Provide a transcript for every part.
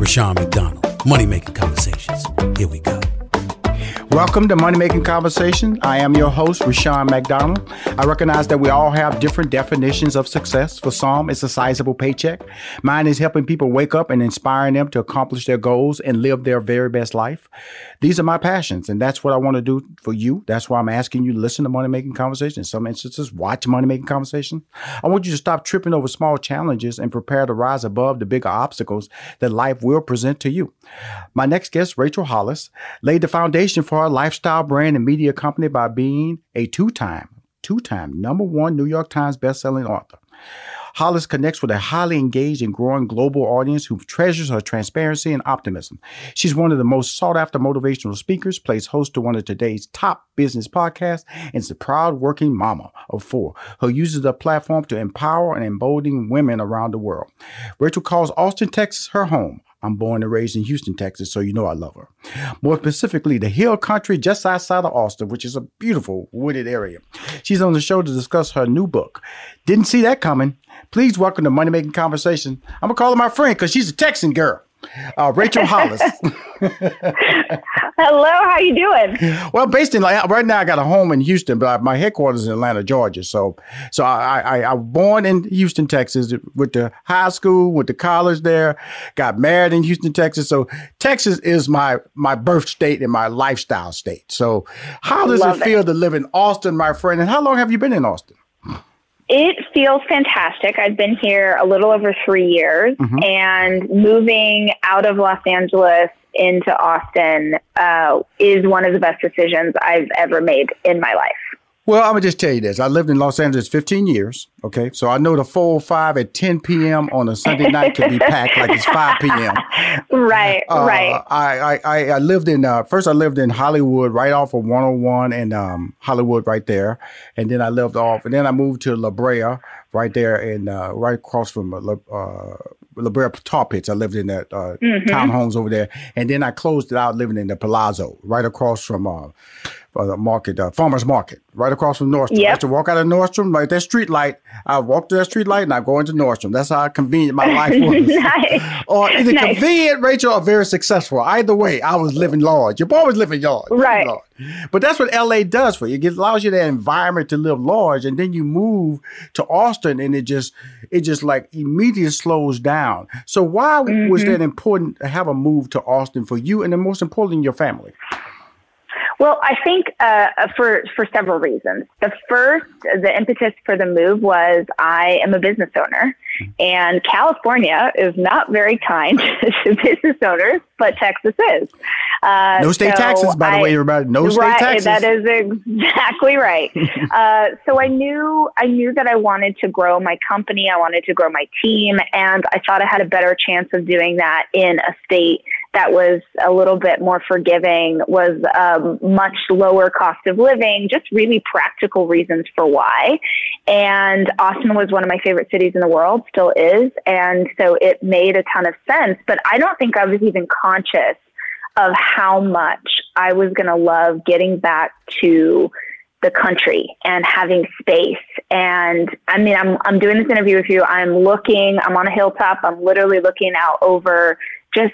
Rushion McDonald. Money Making Conversations. Here we go. Welcome to Money Making Conversation. I am your host, Rushion McDonald. I recognize that we all have different definitions of success. For some, it's a sizable paycheck. Mine is helping people wake up and inspiring them to accomplish their goals and live their very best life. These are my passions, and that's what I want to do for you. That's why I'm asking you to listen to Money Making Conversation. In some instances, watch Money Making Conversation. I want you to stop tripping over small challenges and prepare to rise above the bigger obstacles that life will present to you. My next guest, Rachel Hollis, laid the foundation for her lifestyle brand and media company by being a two-time, two-time number one New York Times bestselling author. Hollis connects with a highly engaged and growing global audience who treasures her transparency and optimism. She's one of the most sought after motivational speakers, plays host to one of today's top business podcasts, and is a proud working mama of four who uses the platform to empower and embolden women around the world. Rachel calls Austin, Texas her home. I'm born and raised in Houston, Texas, so you know I love her. More specifically, the Hill Country just outside of Austin, which is a beautiful wooded area. She's on the show to discuss her new book. Didn't see that coming. Please welcome to Money Making Conversation. I'm gonna call her my friend because she's a Texan girl. Uh, Rachel Hollis. Hello, how you doing? Well, based in right now, I got a home in Houston, but my headquarters is in Atlanta, Georgia. So, so I, I I was born in Houston, Texas, with the high school, with the college there, got married in Houston, Texas. So, Texas is my my birth state and my lifestyle state. So, how does Love it feel it. to live in Austin, my friend? And how long have you been in Austin? It feels fantastic. I've been here a little over three years, Mhm. and moving out of Los Angeles into Austin uh, is one of the best decisions I've ever made in my life. Well, I'm gonna just tell you this. I lived in Los Angeles 15 years. Okay, so I know the 405 at 10 p.m. on a Sunday night can be packed like it's 5 p.m. Right, Uh, right. I, I, I, lived in uh, first. I lived in Hollywood, right off of 101 and um, Hollywood, right there. And then I lived off, and then I moved to La Brea, right there, and uh, right across from uh, La, uh, La Brea Tar Pits. I lived in that uh, Mhm. townhomes over there, and then I closed it out, living in the Palazzo, right across from. Uh, uh, the market, uh, farmers market, right across from Nordstrom. I Yep. used to walk out of Nordstrom, like that street light. I walk to that street light and I go into Nordstrom. That's how convenient my life was. nice. Or either Nice. convenient, Rachel, or very successful. Either way, I was living large. You're always living large. living Right. large. But that's what LA does for you. It allows you that environment to live large, and then you move to Austin, and it just it just like immediately slows down. So why was Mhm. that important to have a move to Austin for you, and then most importantly, in your family? Well, I think uh, for for several reasons. The first, the impetus for the move was I am a business owner, And California is not very kind to business owners, but Texas is. Uh, no state so taxes, by I, the way, everybody. No state right, taxes. That is exactly right. uh, so I knew I knew that I wanted to grow my company. I wanted to grow my team, and I thought I had a better chance of doing that in a state that was a little bit more forgiving, was um, much lower cost of living, just really practical reasons for why. And Austin was one of my favorite cities in the world, still is. And so it made a ton of sense. But I don't think I was even conscious of how much I was going to love getting back to the country and having space. And I mean, I'm, I'm doing this interview with you. I'm looking, I'm on a hilltop. I'm literally looking out over just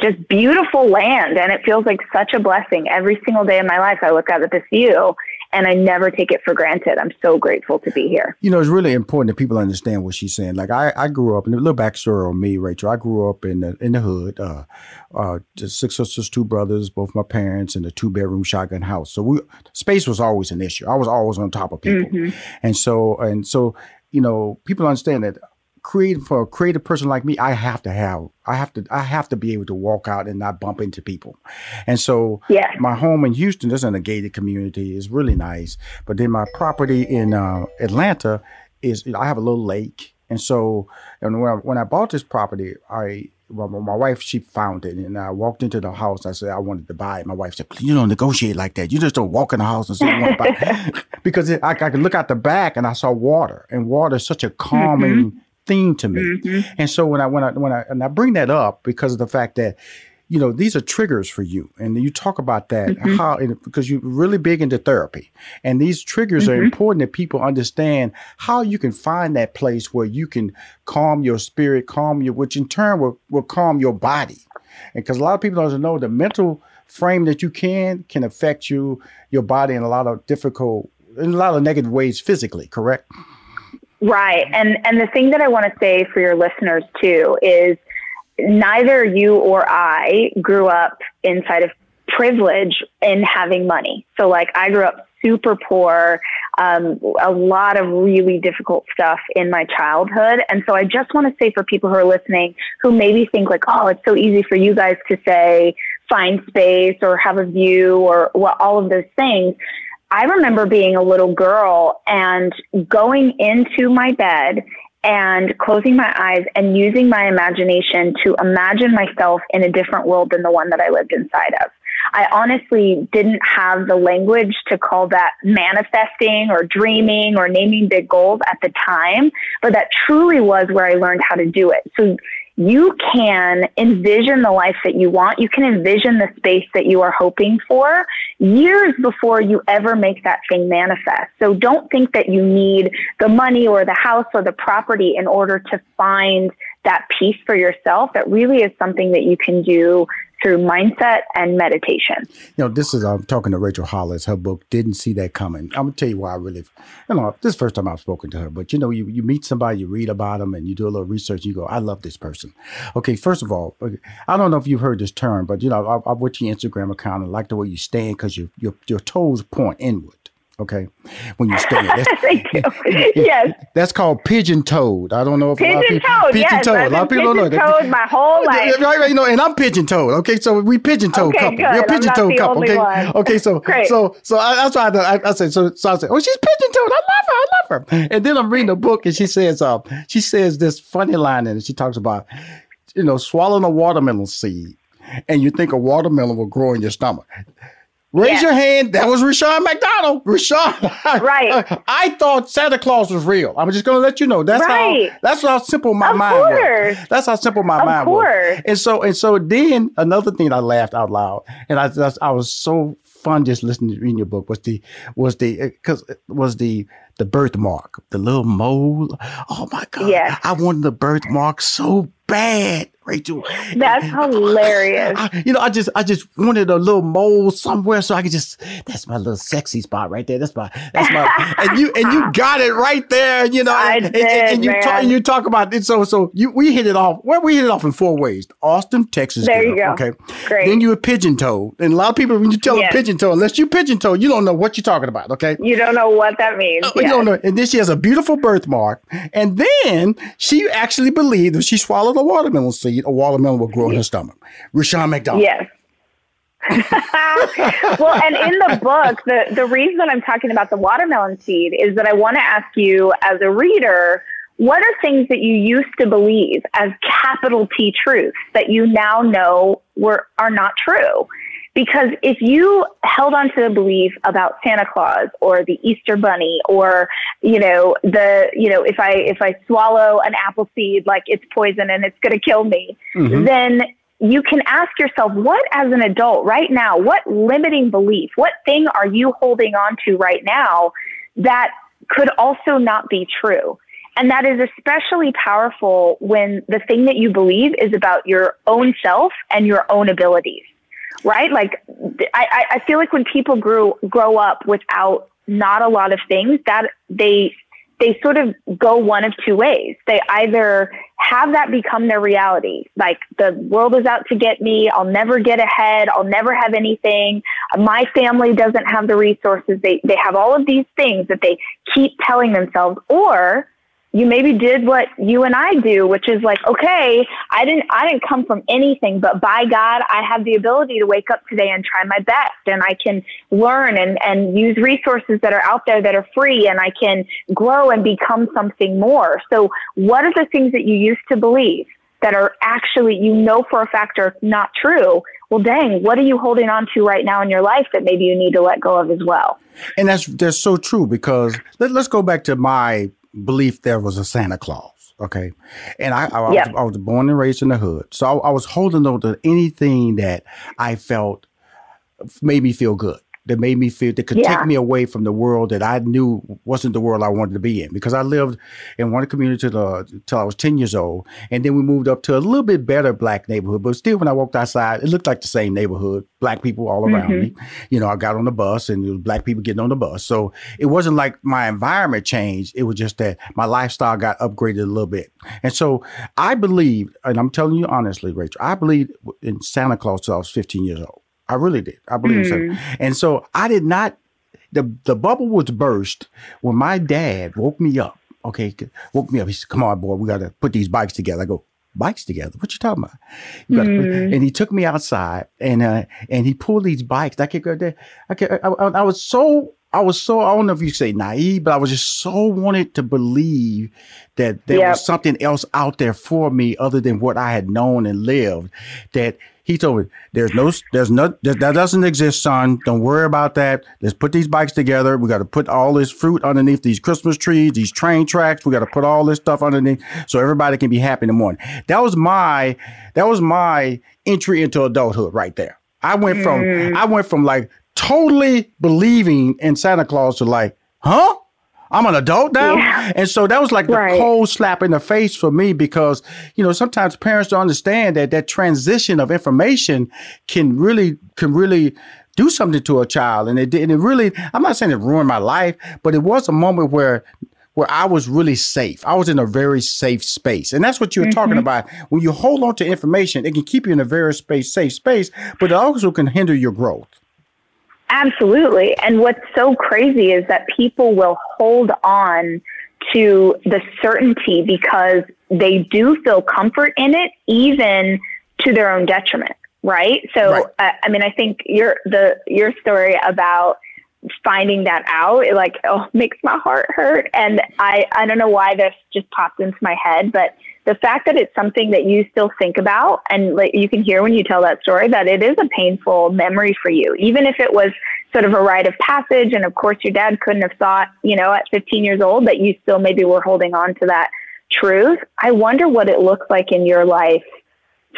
just beautiful land and it feels like such a blessing. Every single day of my life i look out at this view and i never take it for granted. I'm so grateful to be here. You know it's really important that people understand what she's saying. Like i, I grew up and a little backstory on me rachel. I grew up in the in the hood uh uh just six sisters two brothers both my parents in a two bedroom shotgun house. So we space was always an issue. I was always on top of people. Mm-hmm. and so and so you know people understand that creative for a creative person like me, I have to have I have to I have to be able to walk out and not bump into people. And so yeah. my home in Houston is in a gated community is really nice. But then my property in uh, Atlanta is I have a little lake. And so and when I, when I bought this property, I well, my wife she found it and I walked into the house. I said I wanted to buy it. My wife said, "You don't negotiate like that. You just don't walk in the house and say you want to buy." It. because it, I, I could look out the back and I saw water, and water is such a calming. Mm-hmm theme to me. Mm-hmm. And so when I when I when I and I bring that up because of the fact that you know these are triggers for you and you talk about that mm-hmm. how because you're really big into therapy and these triggers mm-hmm. are important that people understand how you can find that place where you can calm your spirit calm your which in turn will, will calm your body and because a lot of people don't know the mental frame that you can can affect you your body in a lot of difficult in a lot of negative ways physically correct Right. And and the thing that I want to say for your listeners too is neither you or I grew up inside of privilege in having money. So like I grew up super poor, um, a lot of really difficult stuff in my childhood. And so I just want to say for people who are listening who maybe think like, oh, it's so easy for you guys to say find space or have a view or well, all of those things. I remember being a little girl and going into my bed and closing my eyes and using my imagination to imagine myself in a different world than the one that I lived inside of. I honestly didn't have the language to call that manifesting or dreaming or naming big goals at the time, but that truly was where I learned how to do it. So you can envision the life that you want. You can envision the space that you are hoping for years before you ever make that thing manifest. So don't think that you need the money or the house or the property in order to find that peace for yourself. That really is something that you can do through mindset and meditation. You know, this is I'm talking to Rachel Hollis. Her book didn't see that coming. I'm gonna tell you why I really, you know, this first time I've spoken to her. But you know, you you meet somebody, you read about them, and you do a little research. You go, I love this person. Okay, first of all, I don't know if you've heard this term, but you know, I, I watch your Instagram account and like the way you stand because your your your toes point inward. Okay, when you stand. Thank you. yes. That's called pigeon toed. I don't know if pigeon toed. Pigeon yes, toed. A lot of people don't know that. my whole life. Right, right. You know, and I'm pigeon toed. Okay, so we pigeon toed okay, couple. Good. We're pigeon toed couple. Okay. One. Okay. So Great. so so I, that's why I, I, I said so. So I said, oh, she's pigeon toed. I love her. I love her. And then I'm reading a book, and she says, uh, she says this funny line, and she talks about, you know, swallowing a watermelon seed, and you think a watermelon will grow in your stomach. Raise your hand. That was Rushion McDonald. Rushion. Right. I, thought Santa Claus was real. I'm just going to let you know. That's right. how. That's how simple my of mind course. was. That's how simple my of mind course. was. And so and so then another thing I laughed out loud, and I I was so fun just listening to reading your book was the was the uh, because uh, was the the birthmark, the little mole. Oh my god! Yeah. I wanted the birthmark so bad Rachel. That's hilarious. I, you know, I just I just wanted a little mole somewhere so I could just that's my little sexy spot right there. That's my that's my and you and you got it right there. You know, I and, did, and, and you man. talk you talk about it. So so you we hit it off. Well, we hit it off in four ways. Austin, Texas. There you go. Okay. Great. Then you a pigeon toed, and a lot of people when you tell Yes. a pigeon toed, unless you pigeon toed, you don't know what you're talking about. Okay. You don't know what that means. Oh, You don't know. And then she has a beautiful birthmark. And then she actually believed that she swallowed a watermelon seed, a watermelon will grow in her stomach. Rushion McDonald. Yes. well, and in the book, the, the reason I'm talking about the watermelon seed is that I want to ask you as a reader, what are things that you used to believe as capital T truths that you now know were are not true? Because if you held on to the belief about Santa Claus or the Easter Bunny or, you know, the, you know, if I, if I swallow an apple seed, like it's poison and it's going to kill me, mm-hmm. then you can ask yourself, what as an adult right now, what limiting belief, what thing are you holding on to right now that could also not be true? And that is especially powerful when the thing that you believe is about your own self and your own abilities right? Like, I, I- feel like when people grew grow up without not a lot of things, that they they sort of go one of two ways. They either have that become their reality, like the world is out to get me, I'll never get ahead, I'll never have anything, my family doesn't have the resources. They they have all of these things that they keep telling themselves, or you maybe did what you and I do, which is like, okay, I didn't, I didn't come from anything, but by God, I have the ability to wake up today and try my best and I can learn and, and use resources that are out there that are free and I can grow and become something more. So what are the things that you used to believe that are actually, you know, for a fact are not true? Well, dang, what are you holding on to right now in your life that maybe you need to let go of as well? And that's that's so true because let, let's go back to my belief there was a Santa Claus. Okay. And I, I, Yeah. was, I was born and raised in the hood. So I, I was holding on to anything that I felt made me feel good. That made me feel that could Yeah. take me away from the world that I knew wasn't the world I wanted to be in. Because I lived in one community till, uh, I was ten years old, and then we moved up to a little bit better black neighborhood. But still, when I walked outside, it looked like the same neighborhood. Black people all around me. You know, I got on the bus, and there was black people getting on the bus. So it wasn't like my environment changed. It was just that my lifestyle got upgraded a little bit. And so I believed, and I'm telling you honestly, Rachel, I believed in Santa Claus till I was 15 years old. I really did. I believe in Santa. And so I did not. The the bubble was burst when my dad woke me up. Okay, woke me up. He said, "Come on, boy, we got to put these bikes together." I go, "Bikes together? What you talking about?" You gotta and he took me outside and uh, and he pulled these bikes. I could go there. I, could, I, I, I was so I was so I don't know if you say naive, but I was just so wanted to believe that there Yep. was something else out there for me other than what I had known and lived. That he told me, "There's no, there's no, that that doesn't exist, son. Don't worry about that. Let's put these bikes together. We got to put all this fruit underneath these Christmas trees, these train tracks. We got to put all this stuff underneath so everybody can be happy in the morning." That was my, that was my entry into adulthood right there. I went from, mm. I went from like totally believing in Santa Claus to like, huh? I'm an adult now. Yeah. And so that was like the Right. cold slap in the face for me because, you know, sometimes parents don't understand that that transition of information can really, can really do something to a child. And it did, and it really, I'm not saying it ruined my life, but it was a moment where, where I was really safe. I was in a very safe space. And that's what you were talking mm-hmm. about. When you hold on to information, it can keep you in a very space, safe space, but it also can hinder your growth. Absolutely. And what's so crazy is that people will hold on to the certainty because they do feel comfort in it, even to their own detriment. Right. So, Right. uh, I mean, I think your the your story about finding that out, it like oh makes my heart hurt. And I I don't know why this just popped into my head, but the fact that it's something that you still think about and like you can hear when you tell that story that it is a painful memory for you even if it was sort of a rite of passage. And of course your dad couldn't have thought you know at 15 years old that you still maybe were holding on to that truth. I wonder what it looks like in your life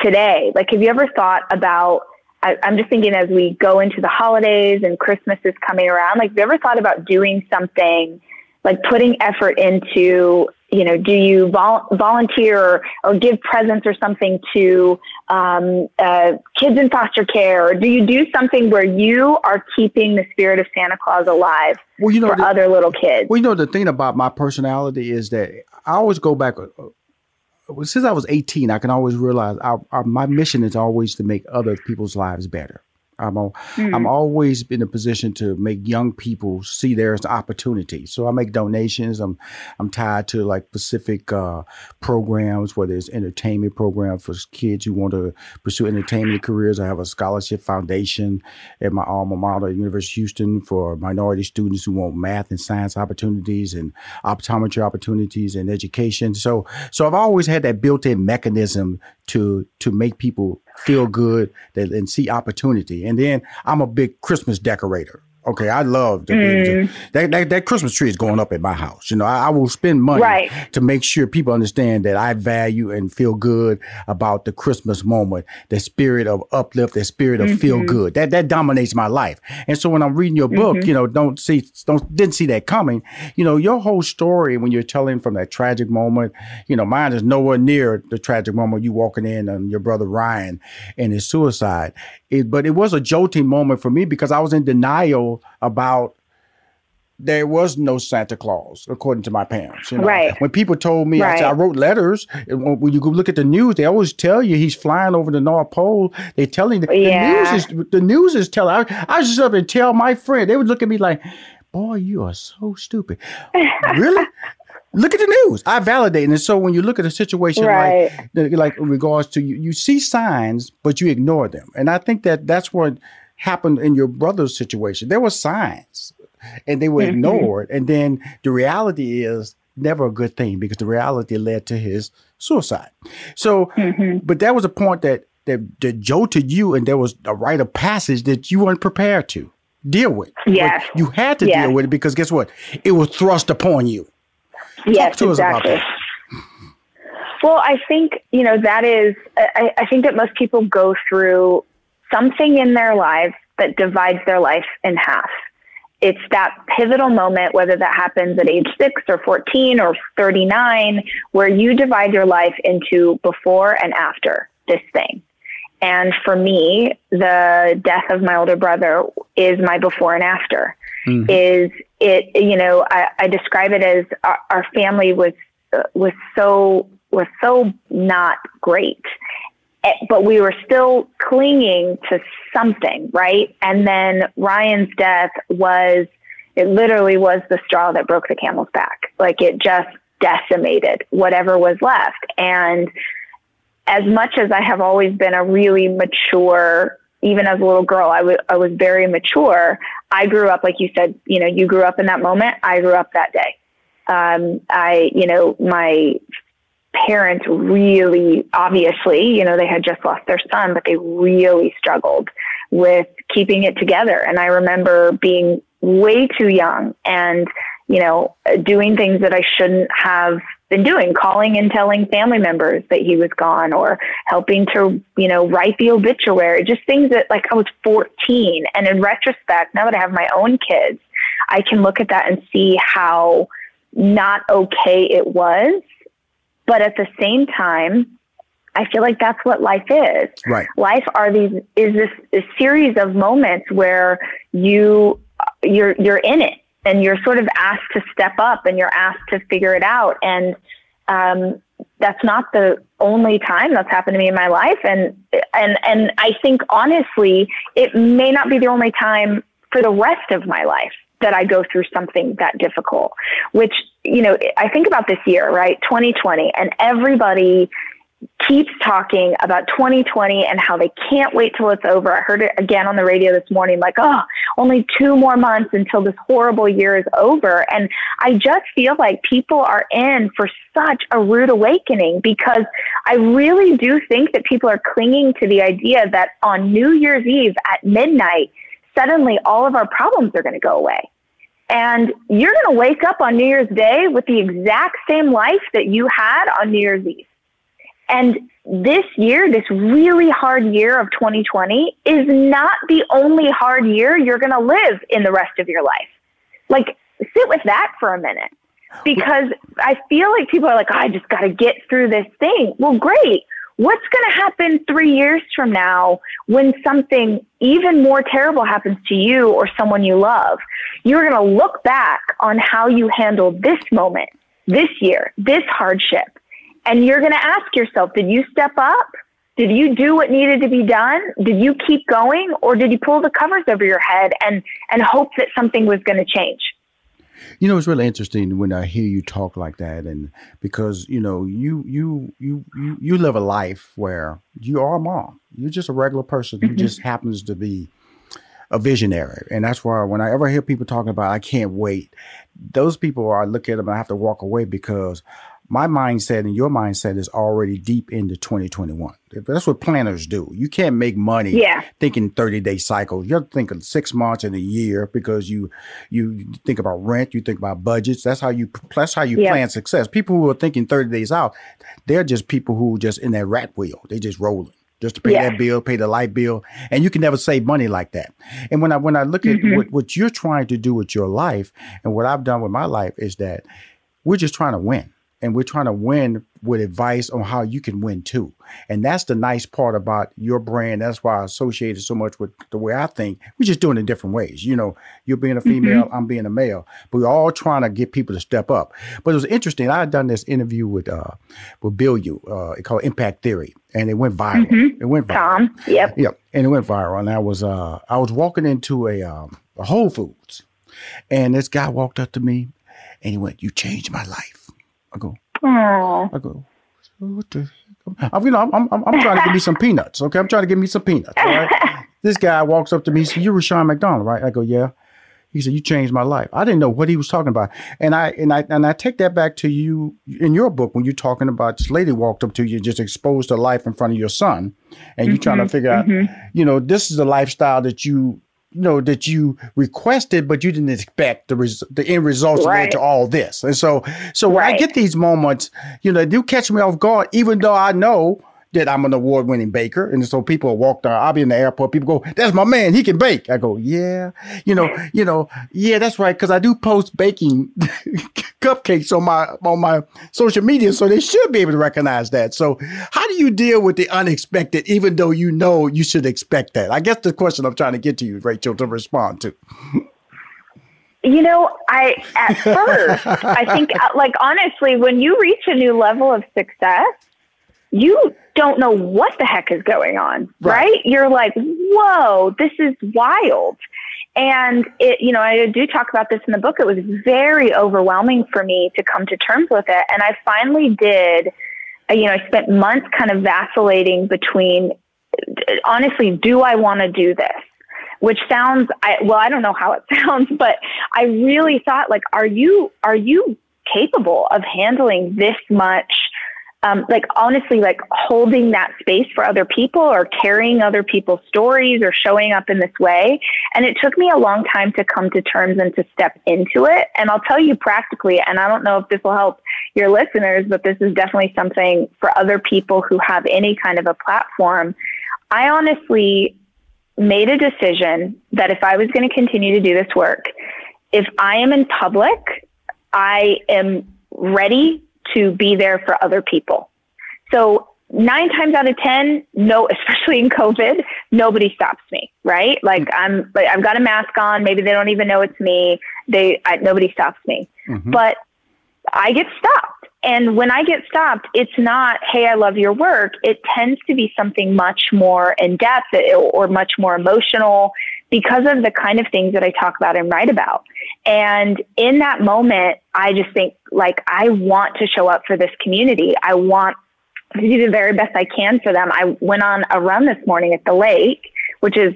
today. Like have you ever thought about I, i'm just thinking as we go into the holidays and christmas is coming around like have you ever thought about doing something like putting effort into you know, do you vol- volunteer or, or, give presents or something to um, uh, kids in foster care? Or do you do something where you are keeping the spirit of Santa Claus alive well, you know, for the, other little kids? Well, you know, the thing about my personality is that I always go back. Uh, since I was 18, I can always realize our, our, my mission is always to make other people's lives better. I'm a, mm-hmm. I'm always in a position to make young people see there's opportunity. So I make donations. I'm I'm tied to like specific uh, programs, whether it's entertainment programs for kids who want to pursue entertainment careers. I have a scholarship foundation at my alma mater, University of Houston, for minority students who want math and science opportunities and optometry opportunities and education. So so I've always had that built-in mechanism to to make people feel good and see opportunity. And then I'm a big Christmas decorator. Okay, I love the, mm. that, that, that Christmas tree is going up at my house. You know, I, I will spend money right. to make sure people understand that I value and feel good about the Christmas moment, the spirit of uplift, the spirit of mm-hmm. feel good. That that dominates my life. And so when I'm reading your book, mm-hmm. you know, don't see don't didn't see that coming. You know, your whole story when you're telling from that tragic moment, you know, mine is nowhere near the tragic moment you walking in on your brother Ryan and his suicide. It, but it was a jolting moment for me because I was in denial about there was no Santa Claus, according to my parents. You know? Right. When people told me, right. I, said, I, wrote letters. When you go look at the news, they always tell you he's flying over the North Pole. They telling the, yeah. the news is the news is telling. I, I just up and tell my friend. They would look at me like, "Boy, you are so stupid." really? Look at the news. I validate, and so when you look at a situation right. like like in regards to you, you see signs, but you ignore them, and I think that that's what happened in your brother's situation. There were signs, and they were mm-hmm. ignored, and then the reality is never a good thing because the reality led to his suicide. So, mm-hmm. but that was a point that that, that jolted you, and there was a rite of passage that you weren't prepared to deal with. Yes, you had to yes. deal with it because guess what? It was thrust upon you. Yes, exactly. Well, I think, you know, that is, I, I think that most people go through something in their lives that divides their life in half. It's that pivotal moment, whether that happens at age six or 14 or 39, where you divide your life into before and after this thing. And for me, the death of my older brother is my before and after. Mm-hmm. Is it, you know, I, I describe it as our, our family was, uh, was so, was so not great eh, but we were still clinging to something, right? And then Ryan's death was, it literally was the straw that broke the camel's back. Like it just decimated whatever was left. And as much as I have always been a really mature even as a little girl, I, w- I was very mature. I grew up, like you said, you know, you grew up in that moment. I grew up that day. Um, I, you know, my parents really, obviously, you know, they had just lost their son, but they really struggled with keeping it together. And I remember being way too young and, you know, doing things that I shouldn't have been doing, calling and telling family members that he was gone or helping to, you know, write the obituary, just things that like I was 14. And in retrospect, now that I have my own kids, I can look at that and see how not okay it was. But at the same time, I feel like that's what life is. Right. Life are these is this a series of moments where you you're you're in it and you're sort of asked to step up and you're asked to figure it out. And um, that's not the only time that's happened to me in my life. And and and I think honestly, it may not be the only time for the rest of my life that I go through something that difficult. Which you know, I think about this year, right, 2020, and everybody keeps talking about 2020 and how they can't wait till it's over. I heard it again on the radio this morning, like, oh, only two more months until this horrible year is over. And I just feel like people are in for such a rude awakening because I really do think that people are clinging to the idea that on New Year's Eve at midnight, suddenly all of our problems are going to go away. And you're going to wake up on New Year's Day with the exact same life that you had on New Year's Eve. And this year, this really hard year of 2020 is not the only hard year you're going to live in the rest of your life. Like, sit with that for a minute. because I feel like people are like, oh, I just got to get through this thing. Well, great. What's going to happen three years from now when something even more terrible happens to you or someone you love? You're going to look back on how you handled this moment, this year, this hardship, and you're going to ask yourself, did you step up? Did you do what needed to be done? Did you keep going or did you pull the covers over your head and, and hope that something was going to change? You know, it's really interesting when I hear you talk like that, and because you know, you you you you you live a life where you are a mom. You're just a regular person who mm-hmm. just happens to be a visionary, and that's why when I ever hear people talking about I can't wait, those people are I look at them and I have to walk away because my mindset and your mindset is already deep into 2021. That's what planners do. You can't make money yeah. thinking 30 day cycles. You're thinking six months and a year because you you think about rent, you think about budgets. That's how you that's how you yeah. plan success. People who are thinking 30 days out, they're just people who just in that rat wheel. They just rolling just to pay yeah. that bill, pay the light bill, and you can never save money like that. And when I when I look at mm-hmm. what, what you're trying to do with your life and what I've done with my life is that we're just trying to win and we're trying to win with advice on how you can win too. And that's the nice part about your brand. That's why I associate it so much with the way I think. We're just doing it different ways. You know, you're being a female, mm-hmm. I'm being a male. But we're all trying to get people to step up. But it was interesting. I had done this interview with uh with You, uh called Impact Theory. And it went viral. Mm-hmm. It went viral. Tom. Yep. Yep. And it went viral. And I was uh I was walking into a um a Whole Foods and this guy walked up to me and he went, You changed my life. I go, Aww. I go, what the? I'm, you know, I'm, I'm, I'm trying to give me some peanuts. Okay, I'm trying to give me some peanuts. Right? this guy walks up to me. He said, "You're Rushion McDonald, right?" I go, "Yeah." He said, "You changed my life." I didn't know what he was talking about, and I and I and I take that back to you in your book when you're talking about this lady walked up to you, just exposed her life in front of your son, and you're mm-hmm, trying to mm-hmm, figure mm-hmm. out, you know, this is the lifestyle that you you know that you requested, but you didn't expect the res- the end results right. led to all this. And so, so when right. I get these moments, you know, they do catch me off guard, even though I know that I'm an award winning baker. And so people walk down, I'll be in the airport, people go, that's my man, he can bake. I go, yeah, you know, you know, yeah, that's right. Cause I do post baking cupcakes on my, on my social media. So they should be able to recognize that. So how do you deal with the unexpected, even though you know you should expect that? I guess the question I'm trying to get to you, Rachel, to respond to. You know, I at first, I think, uh, like honestly, when you reach a new level of success, you don't know what the heck is going on, right? right? You're like, whoa, this is wild. And it, you know, I do talk about this in the book. It was very overwhelming for me to come to terms with it. And I finally did, uh, you know, I spent months kind of vacillating between, honestly, do I want to do this? Which sounds, I, well, I don't know how it sounds, but I really thought like, are you, are you capable of handling this much um, like honestly, like holding that space for other people or carrying other people's stories or showing up in this way. And it took me a long time to come to terms and to step into it. And I'll tell you practically, and I don't know if this will help your listeners, but this is definitely something for other people who have any kind of a platform. I honestly made a decision that if I was going to continue to do this work, if I am in public, I am ready to be there for other people. So nine times out of 10, no, especially in COVID, nobody stops me, right? Like mm-hmm. I'm, like I've got a mask on. Maybe they don't even know it's me. They, I, nobody stops me, mm-hmm. but I get stopped. And when I get stopped, it's not, hey, I love your work. It tends to be something much more in depth or much more emotional because of the kind of things that I talk about and write about. And in that moment, I just think like, I want to show up for this community. I want to do the very best I can for them. I went on a run this morning at the lake, which is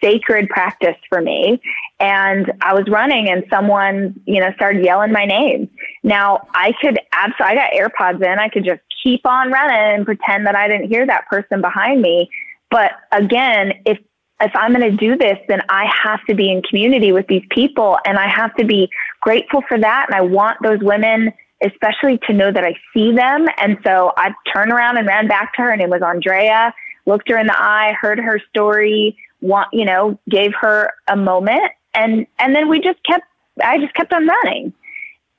sacred practice for me. And I was running and someone, you know, started yelling my name. Now I could absolutely, I got AirPods in. I could just keep on running and pretend that I didn't hear that person behind me. But again, if if I'm going to do this, then I have to be in community with these people and I have to be grateful for that. And I want those women, especially to know that I see them. And so I turned around and ran back to her and it was Andrea, looked her in the eye, heard her story, want, you know, gave her a moment. And, and then we just kept, I just kept on running.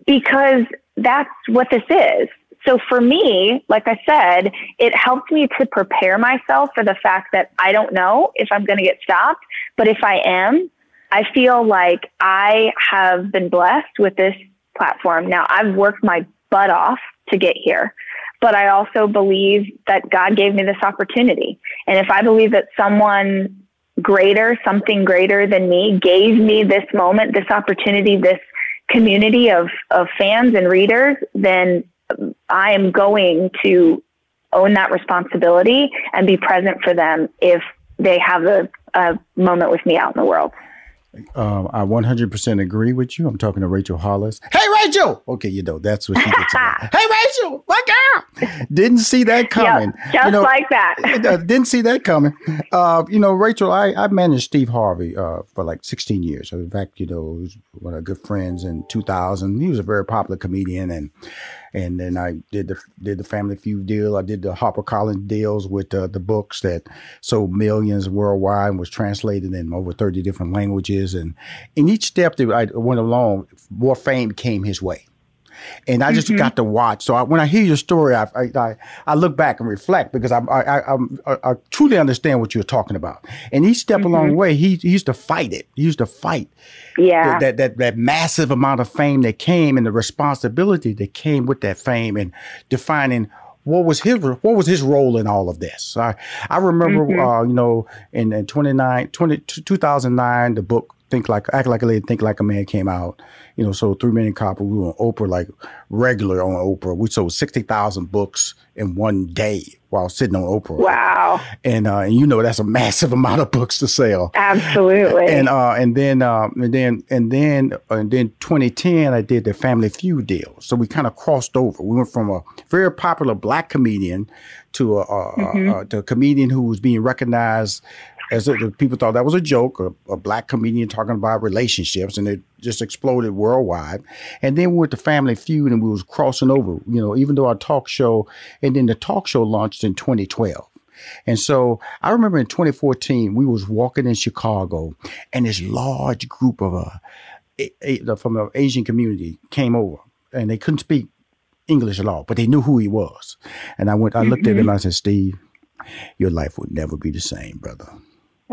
because that's what this is. So for me, like I said, it helped me to prepare myself for the fact that I don't know if I'm going to get stopped, but if I am, I feel like I have been blessed with this platform. Now I've worked my butt off to get here, but I also believe that God gave me this opportunity. And if I believe that someone greater, something greater than me gave me this moment, this opportunity, this community of, of fans and readers, then I am going to own that responsibility and be present for them if they have a, a moment with me out in the world. Um, I 100% agree with you. I'm talking to Rachel Hollis. Hey, Rachel! Okay, you know, that's what she gets. hey, Rachel! My girl! Didn't see that coming. Yep, just you know, like that. didn't see that coming. Uh, you know, Rachel, I, I managed Steve Harvey uh, for like 16 years. In fact, you know, he was one of our good friends in 2000. He was a very popular comedian and and then I did the did the Family Feud deal. I did the HarperCollins deals with uh, the books that sold millions worldwide and was translated in over thirty different languages. And in each step that I went along, more fame came his way. And I just mm-hmm. got to watch. So I, when I hear your story, I, I, I look back and reflect because I I, I, I, truly understand what you're talking about. And each step mm-hmm. along the way, he, he used to fight it. He used to fight yeah. that, that, that massive amount of fame that came and the responsibility that came with that fame and defining what was his what was his role in all of this? I I remember mm-hmm. uh, you know in, in 29 20, 2009 the book Think Like Act Like a Lady Think Like a Man came out you know, so three million copies. We were on Oprah like regular on Oprah. We sold sixty thousand books in one day while sitting on Oprah. Wow! And uh, and you know that's a massive amount of books to sell. Absolutely. And uh, and then uh, and then and then uh, and then 2010, I did the Family Feud deal. So we kind of crossed over. We went from a very popular black comedian to a, a, mm-hmm. a, to a comedian who was being recognized as a, people thought that was a joke, a, a, black comedian talking about relationships, and it just exploded worldwide. And then we went to Family Feud, and we was crossing over. You know, even though our talk show, and then the talk show launched in 2012. And so I remember in 2014, we was walking in Chicago, and this large group of uh, a, a, from the Asian community came over, and they couldn't speak English at all, but they knew who he was. And I went, I looked mm-hmm. at him, I said, Steve, your life would never be the same, brother.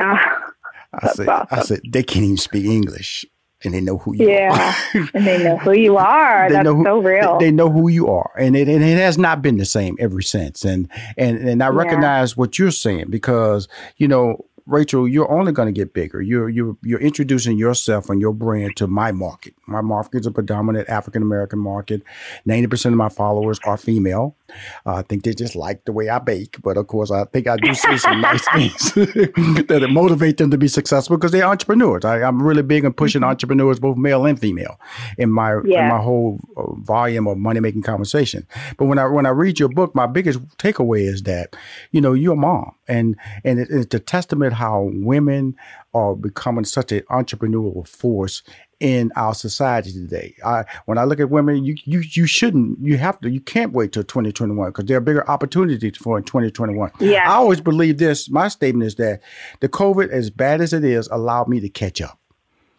Ah, I said, awesome. I said, they can't even speak English and they know who you are. yeah. are. and they know who you are. That's who, so real. They, they, know who you are. And it, and it has not been the same ever since. And, and, and I recognize yeah. what you're saying because, you know, Rachel, you're only going to get bigger. You're you're you're introducing yourself and your brand to my market. My market is a predominant African American market. Ninety percent of my followers are female. Uh, I think they just like the way I bake, but of course, I think I do say some nice things that motivate them to be successful because they're entrepreneurs. I, am really big on pushing mm-hmm. entrepreneurs, both male and female, in my yeah. in my whole uh, volume of money making conversation. But when I when I read your book, my biggest takeaway is that you know you're a mom, and and it, it's a testament how women are becoming such an entrepreneurial force in our society today. I, when I look at women, you you you shouldn't, you have to, you can't wait till 2021 because there are bigger opportunities for in 2021. Yeah. I always believe this. My statement is that the COVID, as bad as it is, allowed me to catch up.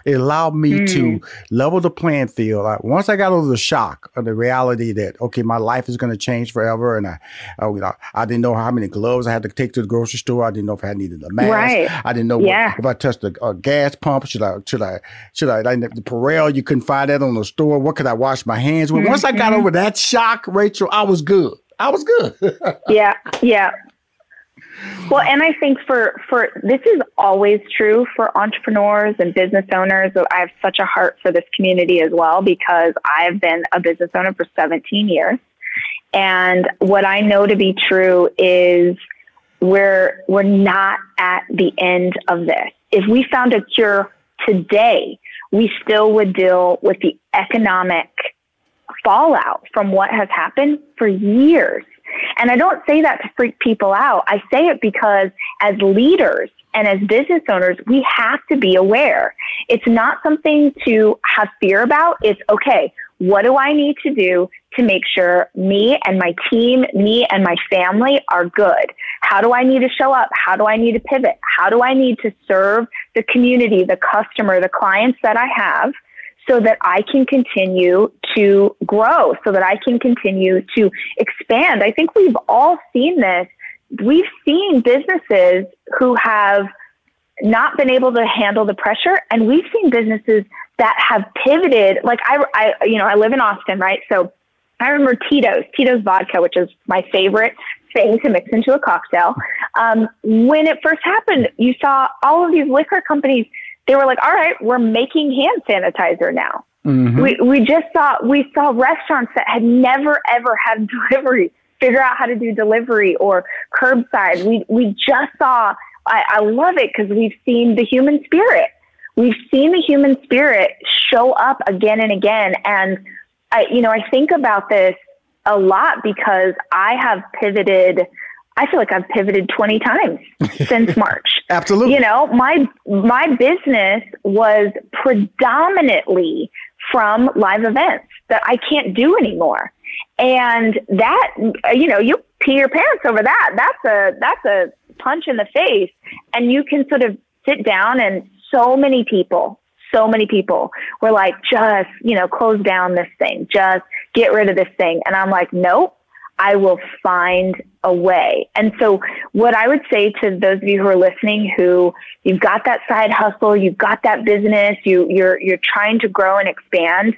It allowed me mm. to level the playing field. Like, once I got over the shock of the reality that okay, my life is going to change forever, and I, I, you know, I didn't know how many gloves I had to take to the grocery store. I didn't know if I needed a mask. Right. I didn't know yeah. what, if I touched a, a, gas pump. Should I? Should I? Should I? Like the Purell, you couldn't find that on the store. What could I wash my hands with? Mm-hmm. Once I got mm-hmm. over that shock, Rachel, I was good. I was good. yeah, yeah. Well, and I think for for this is always true for entrepreneurs and business owners. I have such a heart for this community as well because I've been a business owner for 17 years. And what I know to be true is we're we're not at the end of this. If we found a cure today, we still would deal with the economic fallout from what has happened for years. And I don't say that to freak people out. I say it because as leaders and as business owners, we have to be aware. It's not something to have fear about. It's okay. What do I need to do to make sure me and my team, me and my family are good? How do I need to show up? How do I need to pivot? How do I need to serve the community, the customer, the clients that I have so that I can continue to grow, so that I can continue to expand. I think we've all seen this. We've seen businesses who have not been able to handle the pressure, and we've seen businesses that have pivoted. Like I, I, you know, I live in Austin, right? So I remember Tito's, Tito's vodka, which is my favorite thing to mix into a cocktail. Um, when it first happened, you saw all of these liquor companies. They were like, "All right, we're making hand sanitizer now." Mm-hmm. We we just saw we saw restaurants that had never ever had delivery figure out how to do delivery or curbside. We we just saw. I, I love it because we've seen the human spirit. We've seen the human spirit show up again and again, and I you know I think about this a lot because I have pivoted. I feel like I've pivoted 20 times since March. Absolutely. You know, my my business was predominantly from live events that I can't do anymore. And that you know, you pee your pants over that. That's a that's a punch in the face and you can sort of sit down and so many people so many people were like, just, you know, close down this thing, just get rid of this thing. And I'm like, nope, I will find a way. And so what I would say to those of you who are listening who you've got that side hustle, you've got that business, you you're you're trying to grow and expand,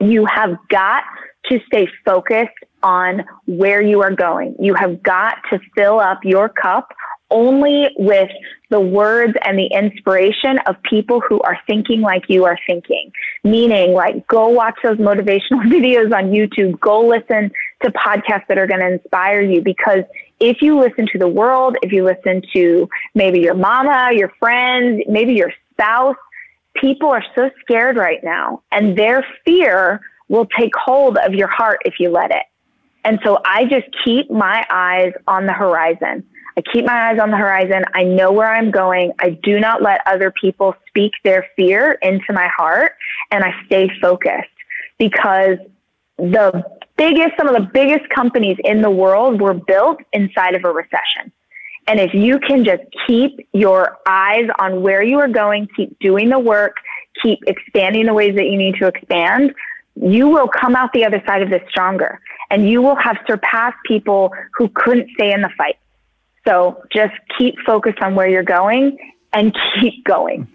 you have got to stay focused on where you are going. You have got to fill up your cup only with the words and the inspiration of people who are thinking like you are thinking. Meaning, like, go watch those motivational videos on YouTube, go listen to podcasts that are going to inspire you. Because if you listen to the world, if you listen to maybe your mama, your friends, maybe your spouse, people are so scared right now, and their fear will take hold of your heart if you let it. And so I just keep my eyes on the horizon. I keep my eyes on the horizon. I know where I'm going. I do not let other people speak their fear into my heart and I stay focused because the biggest, some of the biggest companies in the world were built inside of a recession. And if you can just keep your eyes on where you are going, keep doing the work, keep expanding the ways that you need to expand, you will come out the other side of this stronger and you will have surpassed people who couldn't stay in the fight. So just keep focused on where you're going and keep going.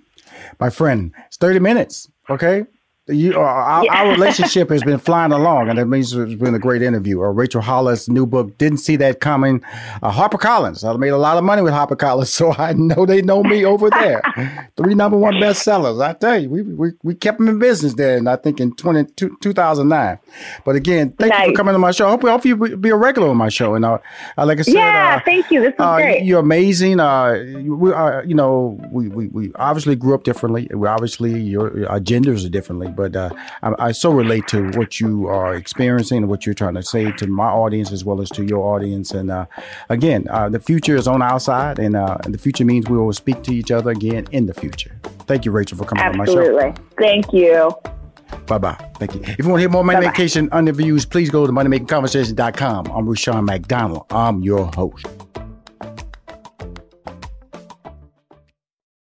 My friend, it's 30 minutes. Okay you, uh, our, yeah. our, relationship has been flying along, and it means it's been a great interview. Uh, Rachel Hollis' new book, Didn't See That Coming. Uh, Harper Collins. I made a lot of money with Harper Collins, so I know they know me over there. Three number one bestsellers. I tell you, we, we, we kept them in business there, and I think in 20, 2009. But again, thank nice. you for coming to my show. I hope, I hope you be a regular on my show. And uh, uh like I said, yeah, uh, thank you. This is uh, great. You're amazing. we are, you know, we, we, we obviously grew up differently. We obviously, your, our genders are differently but uh, I, I, so relate to what you are experiencing and what you're trying to say to my audience as well as to your audience. And uh, again, uh, the future is on our side, and, uh, and, the future means we will speak to each other again in the future. Thank you, Rachel, for coming Absolutely. on my show. Absolutely. Thank you. Bye bye. Thank you. If you want to hear more Money Bye-bye. Making interviews, please go to moneymakingconversation.com. I'm Rushion McDonald. I'm your host.